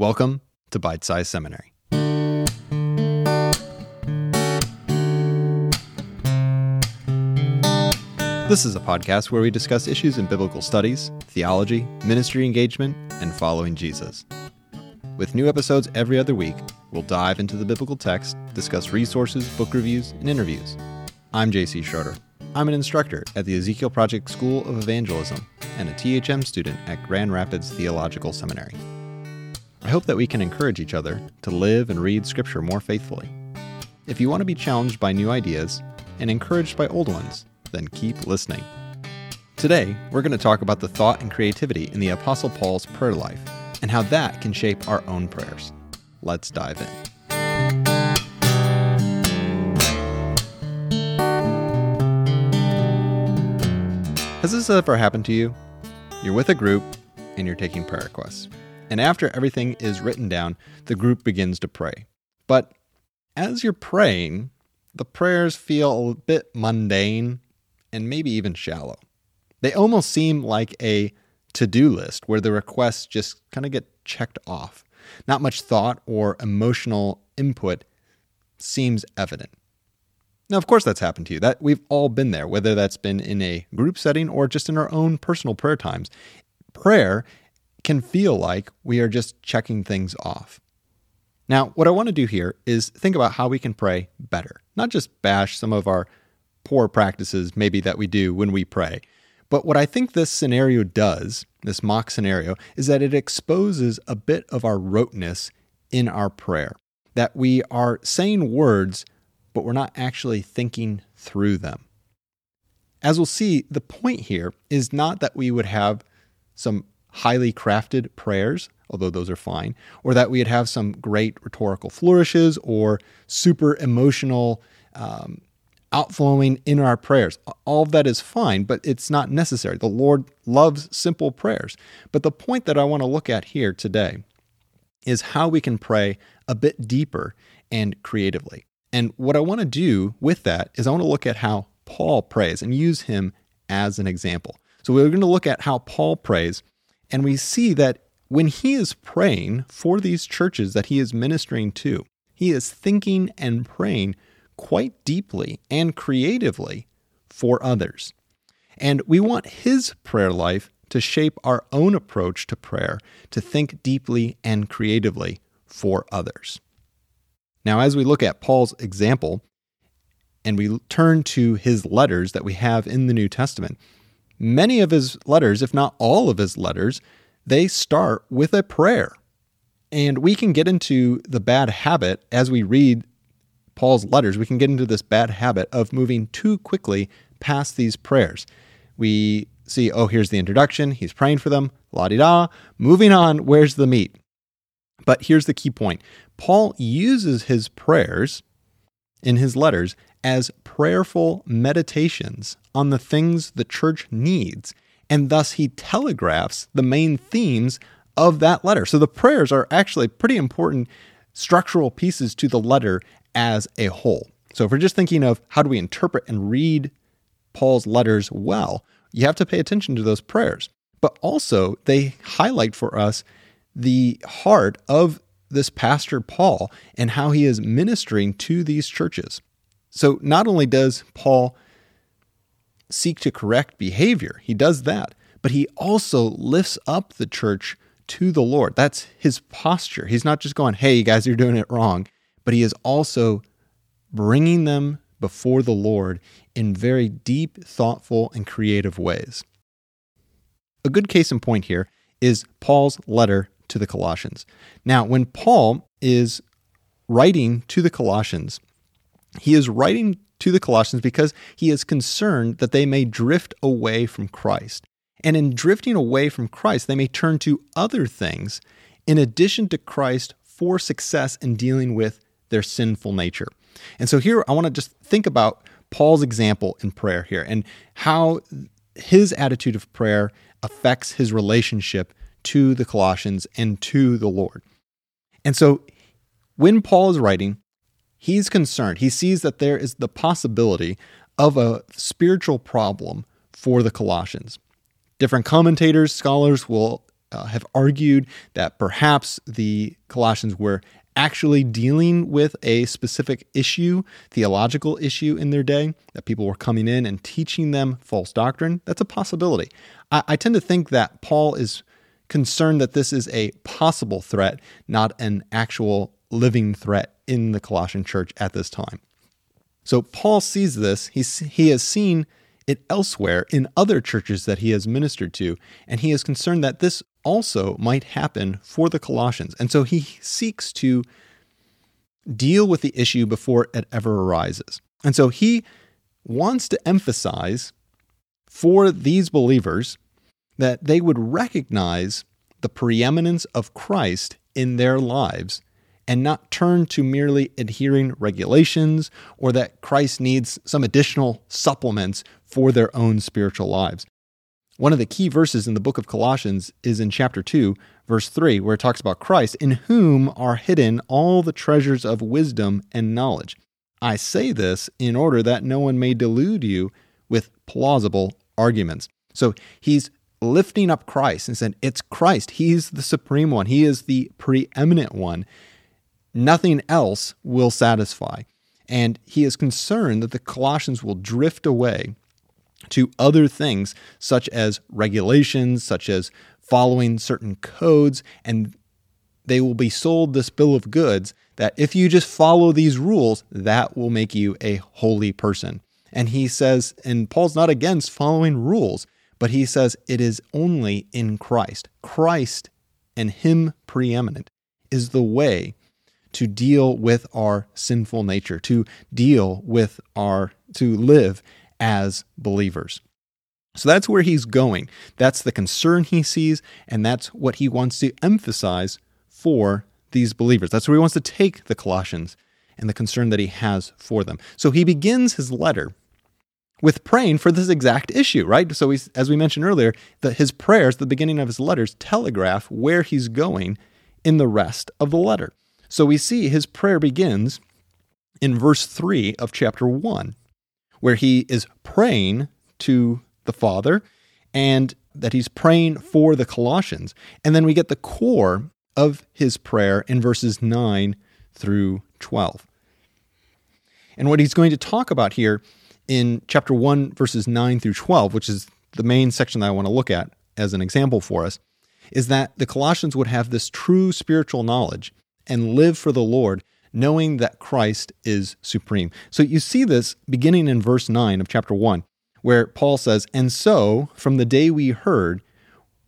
Welcome to Bite Size Seminary. This is a podcast where we discuss issues in biblical studies, theology, ministry engagement, and following Jesus. With new episodes every other week, we'll dive into the biblical text, discuss resources, book reviews, and interviews. I'm JC Schroeder. I'm an instructor at the Ezekiel Project School of Evangelism and a THM student at Grand Rapids Theological Seminary. I hope that we can encourage each other to live and read Scripture more faithfully. If you want to be challenged by new ideas and encouraged by old ones, then keep listening. Today, we're going to talk about the thought and creativity in the Apostle Paul's prayer life and how that can shape our own prayers. Let's dive in. Has this ever happened to you? You're with a group and you're taking prayer requests. And after everything is written down, the group begins to pray. But as you're praying, the prayers feel a bit mundane and maybe even shallow. They almost seem like a to do list where the requests just kind of get checked off. Not much thought or emotional input seems evident. Now, of course, that's happened to you. That we've all been there, whether that's been in a group setting or just in our own personal prayer times. Prayer can feel like we are just checking things off. Now, what I want to do here is think about how we can pray better, not just bash some of our poor practices, maybe that we do when we pray. But what I think this scenario does, this mock scenario, is that it exposes a bit of our roteness in our prayer. That we are saying words, but we're not actually thinking through them. As we'll see, the point here is not that we would have some highly crafted prayers, although those are fine, or that we'd have some great rhetorical flourishes or super emotional um, outflowing in our prayers. All of that is fine, but it's not necessary. The Lord loves simple prayers. But the point that I want to look at here today is how we can pray a bit deeper and creatively. And what I want to do with that is I want to look at how Paul prays and use him as an example. So we're going to look at how Paul prays, and we see that when he is praying for these churches that he is ministering to, he is thinking and praying quite deeply and creatively for others. And we want his prayer life to shape our own approach to prayer, to think deeply and creatively for others. Now, as we look at Paul's example and we turn to his letters that we have in the New Testament, many of his letters, if not all of his letters, they start with a prayer. And we can get into the bad habit as we read Paul's letters, we can get into this bad habit of moving too quickly past these prayers. We see, oh, here's the introduction, he's praying for them, la di da, moving on, where's the meat? But here's the key point Paul uses his prayers in his letters as prayerful meditations on the things the church needs, and thus he telegraphs the main themes of that letter. So the prayers are actually pretty important structural pieces to the letter as a whole. So if we're just thinking of how do we interpret and read Paul's letters well, you have to pay attention to those prayers. But also, they highlight for us the heart of this pastor Paul and how he is ministering to these churches. So not only does Paul seek to correct behavior, he does that, but he also lifts up the church to the Lord. That's his posture. He's not just going, hey, you guys, you're doing it wrong but he is also bringing them before the Lord in very deep, thoughtful, and creative ways. A good case in point here is Paul's letter to the Colossians. Now, when Paul is writing to the Colossians, he is writing to the Colossians because he is concerned that they may drift away from Christ. And in drifting away from Christ, they may turn to other things in addition to Christ for success in dealing with their sinful nature. And so here I want to just think about Paul's example in prayer here and how his attitude of prayer affects his relationship to the Colossians and to the Lord. And so when Paul is writing, he's concerned. He sees that there is the possibility of a spiritual problem for the Colossians. Different commentators, scholars will uh, have argued that perhaps the Colossians were actually dealing with a specific issue, theological issue in their day, that people were coming in and teaching them false doctrine. That's a possibility. I, I tend to think that Paul is concerned that this is a possible threat, not an actual living threat in the Colossian church at this time. So Paul sees this. He's, he has seen it elsewhere in other churches that he has ministered to, and he is concerned that this also might happen for the Colossians. And so he seeks to deal with the issue before it ever arises. And so he wants to emphasize for these believers that they would recognize the preeminence of Christ in their lives and not turn to merely adhering regulations or that Christ needs some additional supplements for their own spiritual lives. One of the key verses in the book of Colossians is in chapter 2, verse 3, where it talks about Christ, in whom are hidden all the treasures of wisdom and knowledge. I say this in order that no one may delude you with plausible arguments. So he's lifting up Christ and saying, It's Christ. He's the supreme one, He is the preeminent one. Nothing else will satisfy. And he is concerned that the Colossians will drift away to other things such as regulations, such as following certain codes, and they will be sold this bill of goods that if you just follow these rules, that will make you a holy person. And he says, and Paul's not against following rules, but he says it is only in Christ. Christ and Him preeminent is the way to deal with our sinful nature, to deal with our, to live as believers. So that's where he's going. That's the concern he sees, and that's what he wants to emphasize for these believers. That's where he wants to take the Colossians and the concern that he has for them. So he begins his letter with praying for this exact issue, right? So, he's, as we mentioned earlier, that his prayers, the beginning of his letters, telegraph where he's going in the rest of the letter. So, we see his prayer begins in verse 3 of chapter 1 where he is praying to the Father and that he's praying for the Colossians. And then we get the core of his prayer in verses 9 through 12. And what he's going to talk about here in chapter 1, verses 9 through 12, which is the main section that I want to look at as an example for us, is that the Colossians would have this true spiritual knowledge and live for the Lord knowing that Christ is supreme. So you see this beginning in verse 9 of chapter 1, where Paul says, And so, from the day we heard,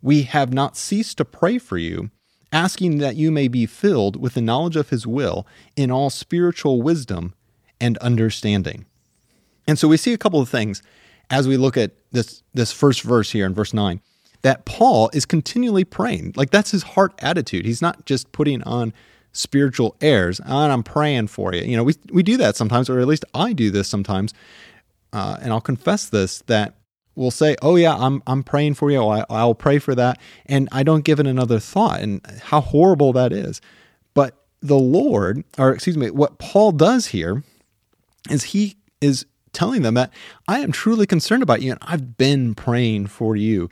we have not ceased to pray for you, asking that you may be filled with the knowledge of his will in all spiritual wisdom and understanding. And so we see a couple of things as we look at this, this first verse here in verse 9 that Paul is continually praying. Like that's his heart attitude. He's not just putting on spiritual airs, And I'm praying for you. You know, we, we do that sometimes, or at least I do this sometimes. Uh, and I'll confess this that we'll say, "Oh yeah, I'm I'm praying for you. I, I'll pray for that," and I don't give it another thought, and how horrible that is. But the Lord, or excuse me, what Paul does here is he is telling them that I am truly concerned about you, and I've been praying for you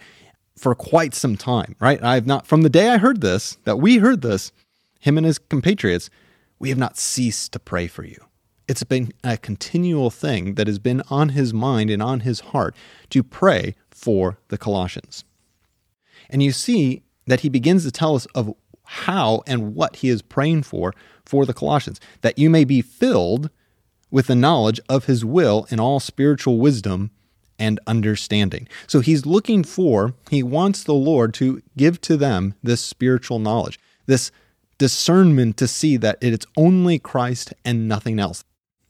for quite some time. Right? I've not from the day I heard this, that we heard this, him and his compatriots, we have not ceased to pray for you. It's been a continual thing that has been on his mind and on his heart to pray for the Colossians. And you see that he begins to tell us of how and what he is praying for for the Colossians, that you may be filled with the knowledge of his will in all spiritual wisdom and understanding. So he's looking for, he wants the Lord to give to them this spiritual knowledge, this discernment to see that it's only Christ and nothing else.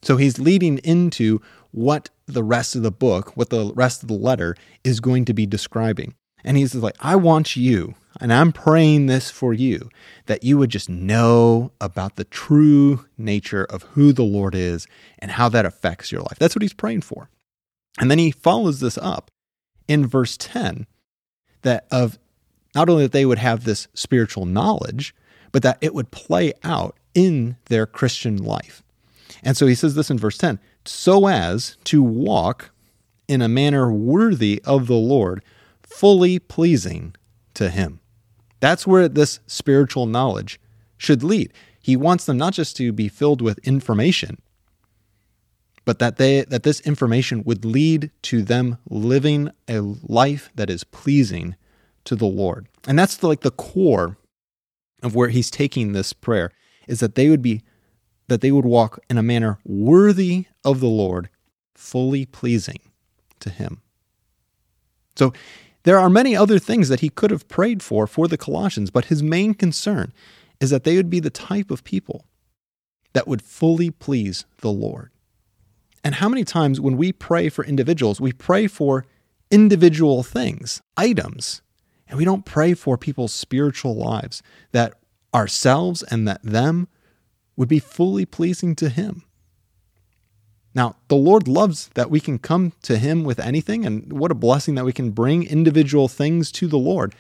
So he's leading into what the rest of the book, what the rest of the letter is going to be describing. And he's like, I want you, and I'm praying this for you, that you would just know about the true nature of who the Lord is and how that affects your life. That's what he's praying for. And then he follows this up in verse 10 that of not only that they would have this spiritual knowledge, but that it would play out in their Christian life. And so he says this in verse 10 so as to walk in a manner worthy of the Lord, fully pleasing to him. That's where this spiritual knowledge should lead. He wants them not just to be filled with information, but that they that this information would lead to them living a life that is pleasing to the Lord. And that's the, like the core of where he's taking this prayer is that they would be that they would walk in a manner worthy of the Lord, fully pleasing to him. So there are many other things that he could have prayed for for the Colossians, but his main concern is that they would be the type of people that would fully please the Lord. And how many times when we pray for individuals, we pray for individual things, items, and we don't pray for people's spiritual lives, that ourselves and that them would be fully pleasing to Him. Now, the Lord loves that we can come to Him with anything, and what a blessing that we can bring individual things to the Lord.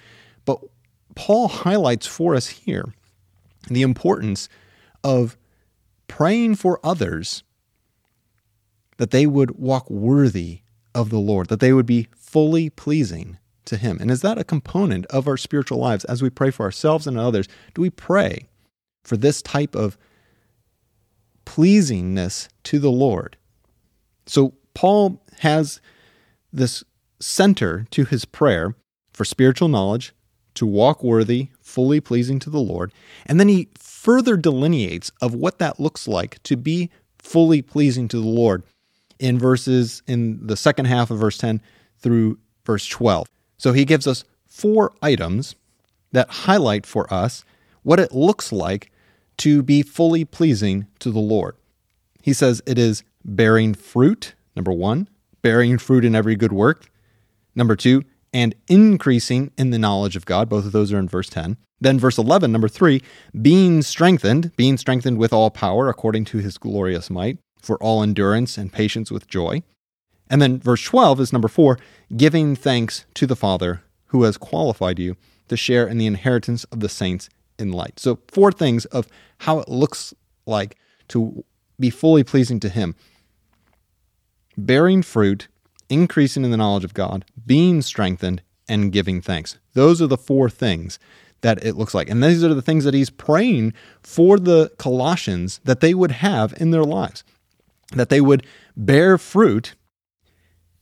But Paul highlights for us here the importance of praying for others that they would walk worthy of the Lord, that they would be fully pleasing to Him. And is that a component of our spiritual lives as we pray for ourselves and others? Do we pray for this type of pleasingness to the Lord? So, Paul has this center to his prayer for spiritual knowledge, to walk worthy, fully pleasing to the Lord. And then he further delineates of what that looks like to be fully pleasing to the Lord in verses in the second half of verse 10 through verse 12. So he gives us four items that highlight for us what it looks like to be fully pleasing to the Lord. He says it is bearing fruit, number one, bearing fruit in every good work. Number two, and increasing in the knowledge of God. Both of those are in verse 10. Then, verse 11, number three, being strengthened, being strengthened with all power according to his glorious might for all endurance and patience with joy. And then verse 12 is number four, giving thanks to the Father who has qualified you to share in the inheritance of the saints in light. So, four things of how it looks like to be fully pleasing to Him bearing fruit, increasing in the knowledge of God, being strengthened, and giving thanks. Those are the four things that it looks like. And these are the things that he's praying for the Colossians that they would have in their lives that they would bear fruit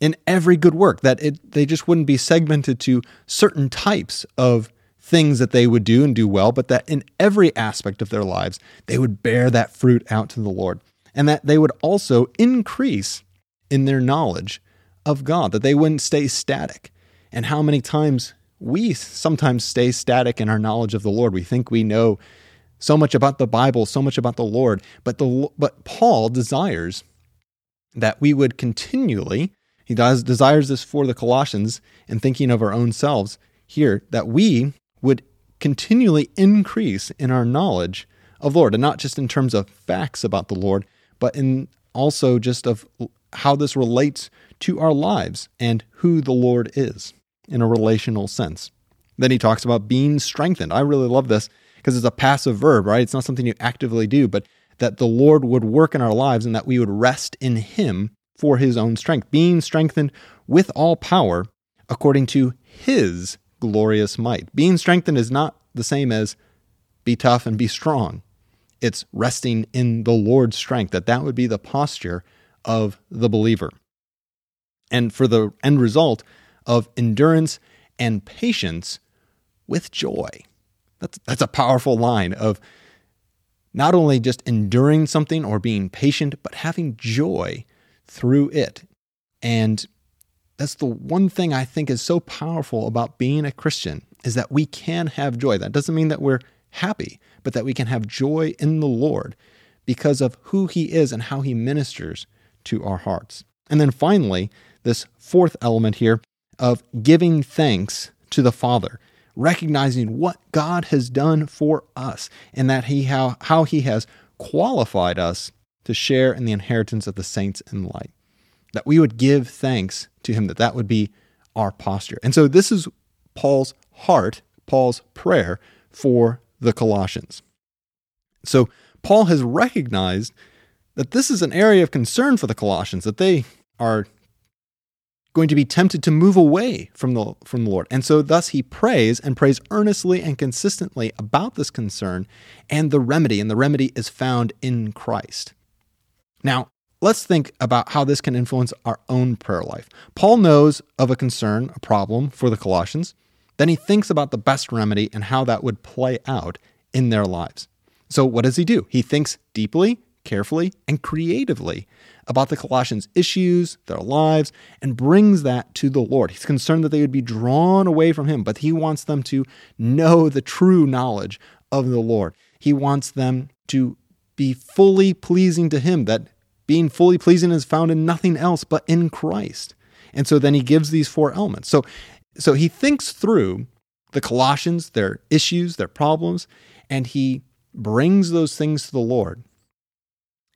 in every good work, that it, they just wouldn't be segmented to certain types of things that they would do and do well, but that in every aspect of their lives, they would bear that fruit out to the Lord. And that they would also increase in their knowledge of God, that they wouldn't stay static. And how many times we sometimes stay static in our knowledge of the Lord. We think we know so much about the Bible, so much about the Lord. But the but Paul desires that we would continually, he does desires this for the Colossians and thinking of our own selves here, that we would continually increase in our knowledge of Lord, and not just in terms of facts about the Lord, but in also just of how this relates to our lives and who the Lord is in a relational sense. Then he talks about being strengthened. I really love this because it's a passive verb, right? It's not something you actively do, but that the Lord would work in our lives and that we would rest in Him for His own strength, being strengthened with all power according to His glorious might. Being strengthened is not the same as be tough and be strong. It's resting in the Lord's strength, that that would be the posture of the believer. And for the end result of endurance and patience with joy. That's that's a powerful line of not only just enduring something or being patient, but having joy through it. And that's the one thing I think is so powerful about being a Christian is that we can have joy. That doesn't mean that we're happy, but that we can have joy in the Lord because of who he is and how he ministers to our hearts. And then finally, this fourth element here of giving thanks to the Father recognizing what God has done for us and that he how, how he has qualified us to share in the inheritance of the saints in light. That we would give thanks to him, that that would be our posture. And so this is Paul's heart, Paul's prayer for the Colossians. So Paul has recognized that this is an area of concern for the Colossians, that they are going to be tempted to move away from the, from the Lord. And so, thus, he prays and prays earnestly and consistently about this concern and the remedy. And the remedy is found in Christ. Now, let's think about how this can influence our own prayer life. Paul knows of a concern, a problem for the Colossians. Then he thinks about the best remedy and how that would play out in their lives. So, what does he do? He thinks deeply, carefully, and creatively about the Colossians' issues, their lives, and brings that to the Lord. He's concerned that they would be drawn away from him, but he wants them to know the true knowledge of the Lord. He wants them to be fully pleasing to him, that being fully pleasing is found in nothing else but in Christ. And so then he gives these four elements. So so he thinks through the Colossians, their issues, their problems, and he brings those things to the Lord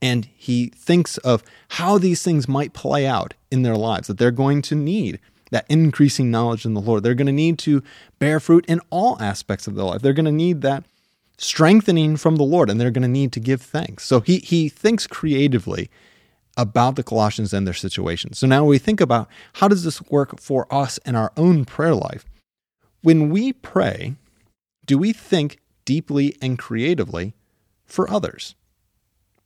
and he thinks of how these things might play out in their lives, that they're going to need that increasing knowledge in the Lord. They're going to need to bear fruit in all aspects of their life. They're going to need that strengthening from the Lord, and they're going to need to give thanks. So he, he thinks creatively about the Colossians and their situation. So now we think about how does this work for us in our own prayer life? When we pray, do we think deeply and creatively for others?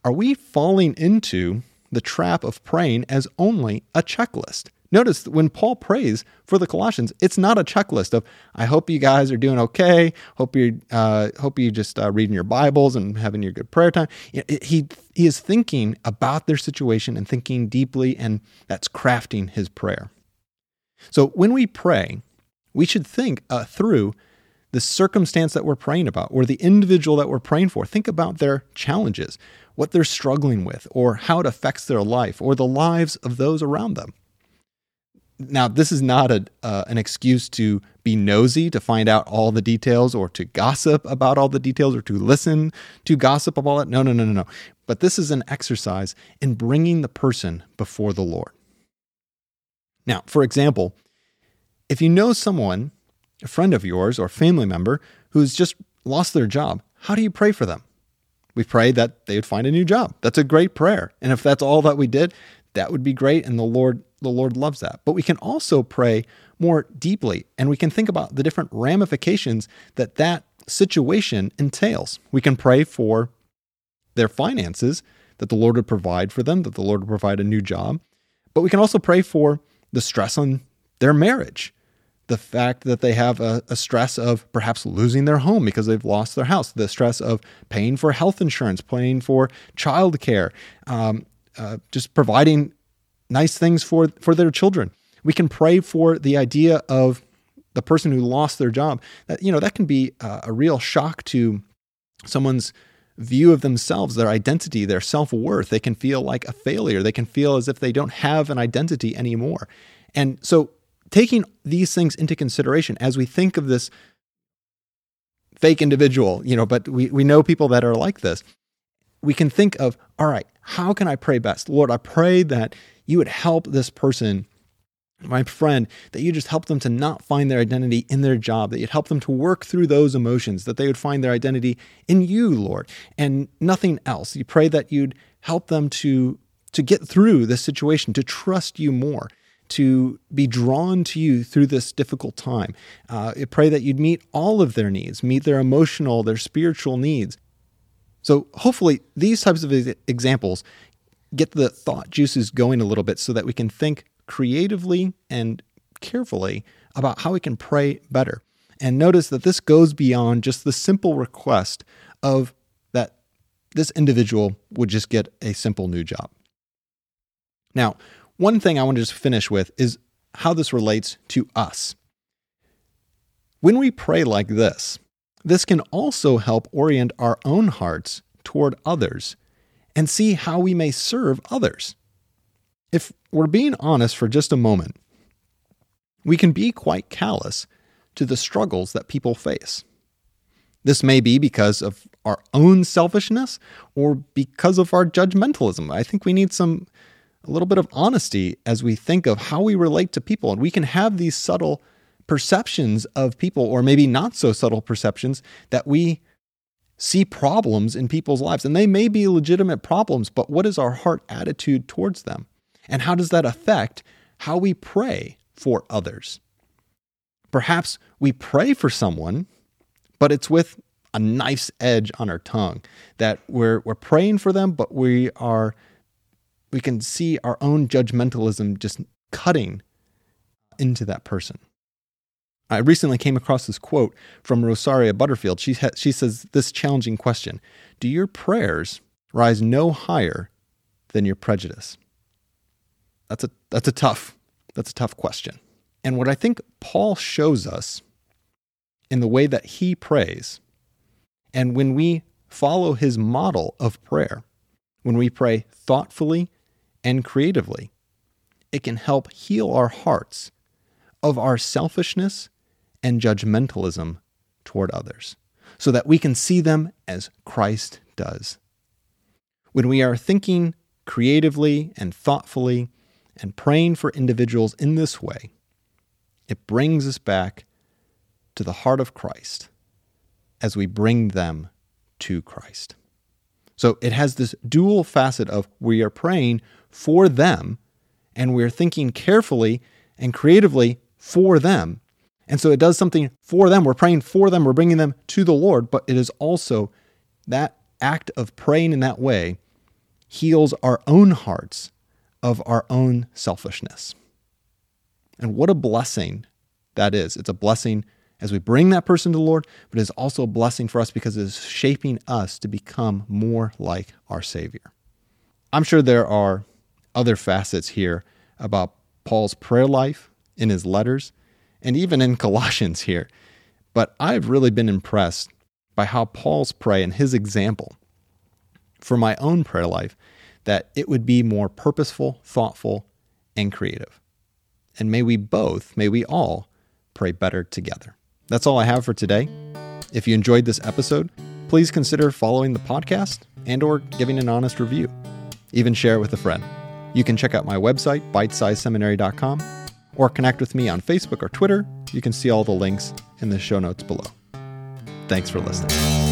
Are we falling into the trap of praying as only a checklist? Notice when Paul prays for the Colossians, it's not a checklist of "I hope you guys are doing okay. Hope you uh, hope you just uh, reading your Bibles and having your good prayer time." He he is thinking about their situation and thinking deeply, and that's crafting his prayer. So when we pray, we should think uh, through the circumstance that we're praying about or the individual that we're praying for. Think about their challenges what they're struggling with, or how it affects their life or the lives of those around them. Now, this is not a, uh, an excuse to be nosy to find out all the details or to gossip about all the details or to listen to gossip about it. No, no, no, no, no. But this is an exercise in bringing the person before the Lord. Now, for example, if you know someone, a friend of yours or family member, who's just lost their job, how do you pray for them? We pray that they would find a new job. That's a great prayer. And if that's all that we did, that would be great and the Lord the Lord loves that. But we can also pray more deeply and we can think about the different ramifications that that situation entails. We can pray for their finances that the Lord would provide for them, that the Lord would provide a new job. But we can also pray for the stress on their marriage, the fact that they have a, a, stress of perhaps losing their home because they've lost their house, the stress of paying for health insurance, paying for childcare, um, uh, just providing nice things for, for their children. We can pray for the idea of the person who lost their job. That you know that can be a, a real shock to someone's view of themselves, their identity, their self worth. They can feel like a failure. They can feel as if they don't have an identity anymore. And so taking these things into consideration as we think of this fake individual, you know, but we, we know people that are like this, we can think of, all right, how can I pray best? Lord, I pray that you would help this person, my friend, that you just help them to not find their identity in their job, that you'd help them to work through those emotions, that they would find their identity in you, Lord, and nothing else. You pray that you'd help them to to get through this situation, to trust you more, to be drawn to you through this difficult time. Uh, I pray that you'd meet all of their needs, meet their emotional, their spiritual needs. So, hopefully, these types of examples get the thought juices going a little bit so that we can think creatively and carefully about how we can pray better. And notice that this goes beyond just the simple request of that this individual would just get a simple new job. Now, one thing I want to just finish with is how this relates to us. When we pray like this, this can also help orient our own hearts toward others and see how we may serve others. If we're being honest for just a moment, we can be quite callous to the struggles that people face. This may be because of our own selfishness or because of our judgmentalism. I think we need some a little bit of honesty as we think of how we relate to people. And we can have these subtle perceptions of people, or maybe not so subtle perceptions, that we see problems in people's lives. And they may be legitimate problems, but what is our heart attitude towards them? And how does that affect how we pray for others. Perhaps we pray for someone, but it's with a nice edge on our tongue that we're, we're praying for them, but we are we can see our own judgmentalism just cutting into that person. I recently came across this quote from Rosaria Butterfield. She, ha- she says this challenging question Do your prayers rise no higher than your prejudice? That's a, that's a tough, that's a tough question. And what I think Paul shows us in the way that he prays, and when we follow his model of prayer, when we pray thoughtfully and creatively, it can help heal our hearts of our selfishness and judgmentalism toward others so that we can see them as Christ does. When we are thinking creatively and thoughtfully and praying for individuals in this way, it brings us back to the heart of Christ as we bring them to Christ. So it has this dual facet of we are praying for them and we're thinking carefully and creatively for them. And so it does something for them. We're praying for them, we're bringing them to the Lord, but it is also that act of praying in that way heals our own hearts of our own selfishness. And what a blessing that is. It's a blessing as we bring that person to the Lord, but it's also a blessing for us because it is shaping us to become more like our Savior. I'm sure there are other facets here about Paul's prayer life in his letters and even in Colossians here, but I've really been impressed by how Paul's pray and his example for my own prayer life that it would be more purposeful, thoughtful, and creative. And may we both, may we all pray better together. That's all I have for today. If you enjoyed this episode, please consider following the podcast and or giving an honest review. Even share it with a friend. You can check out my website, bitesizeseminary.com, or connect with me on Facebook or Twitter. You can see all the links in the show notes below. Thanks for listening.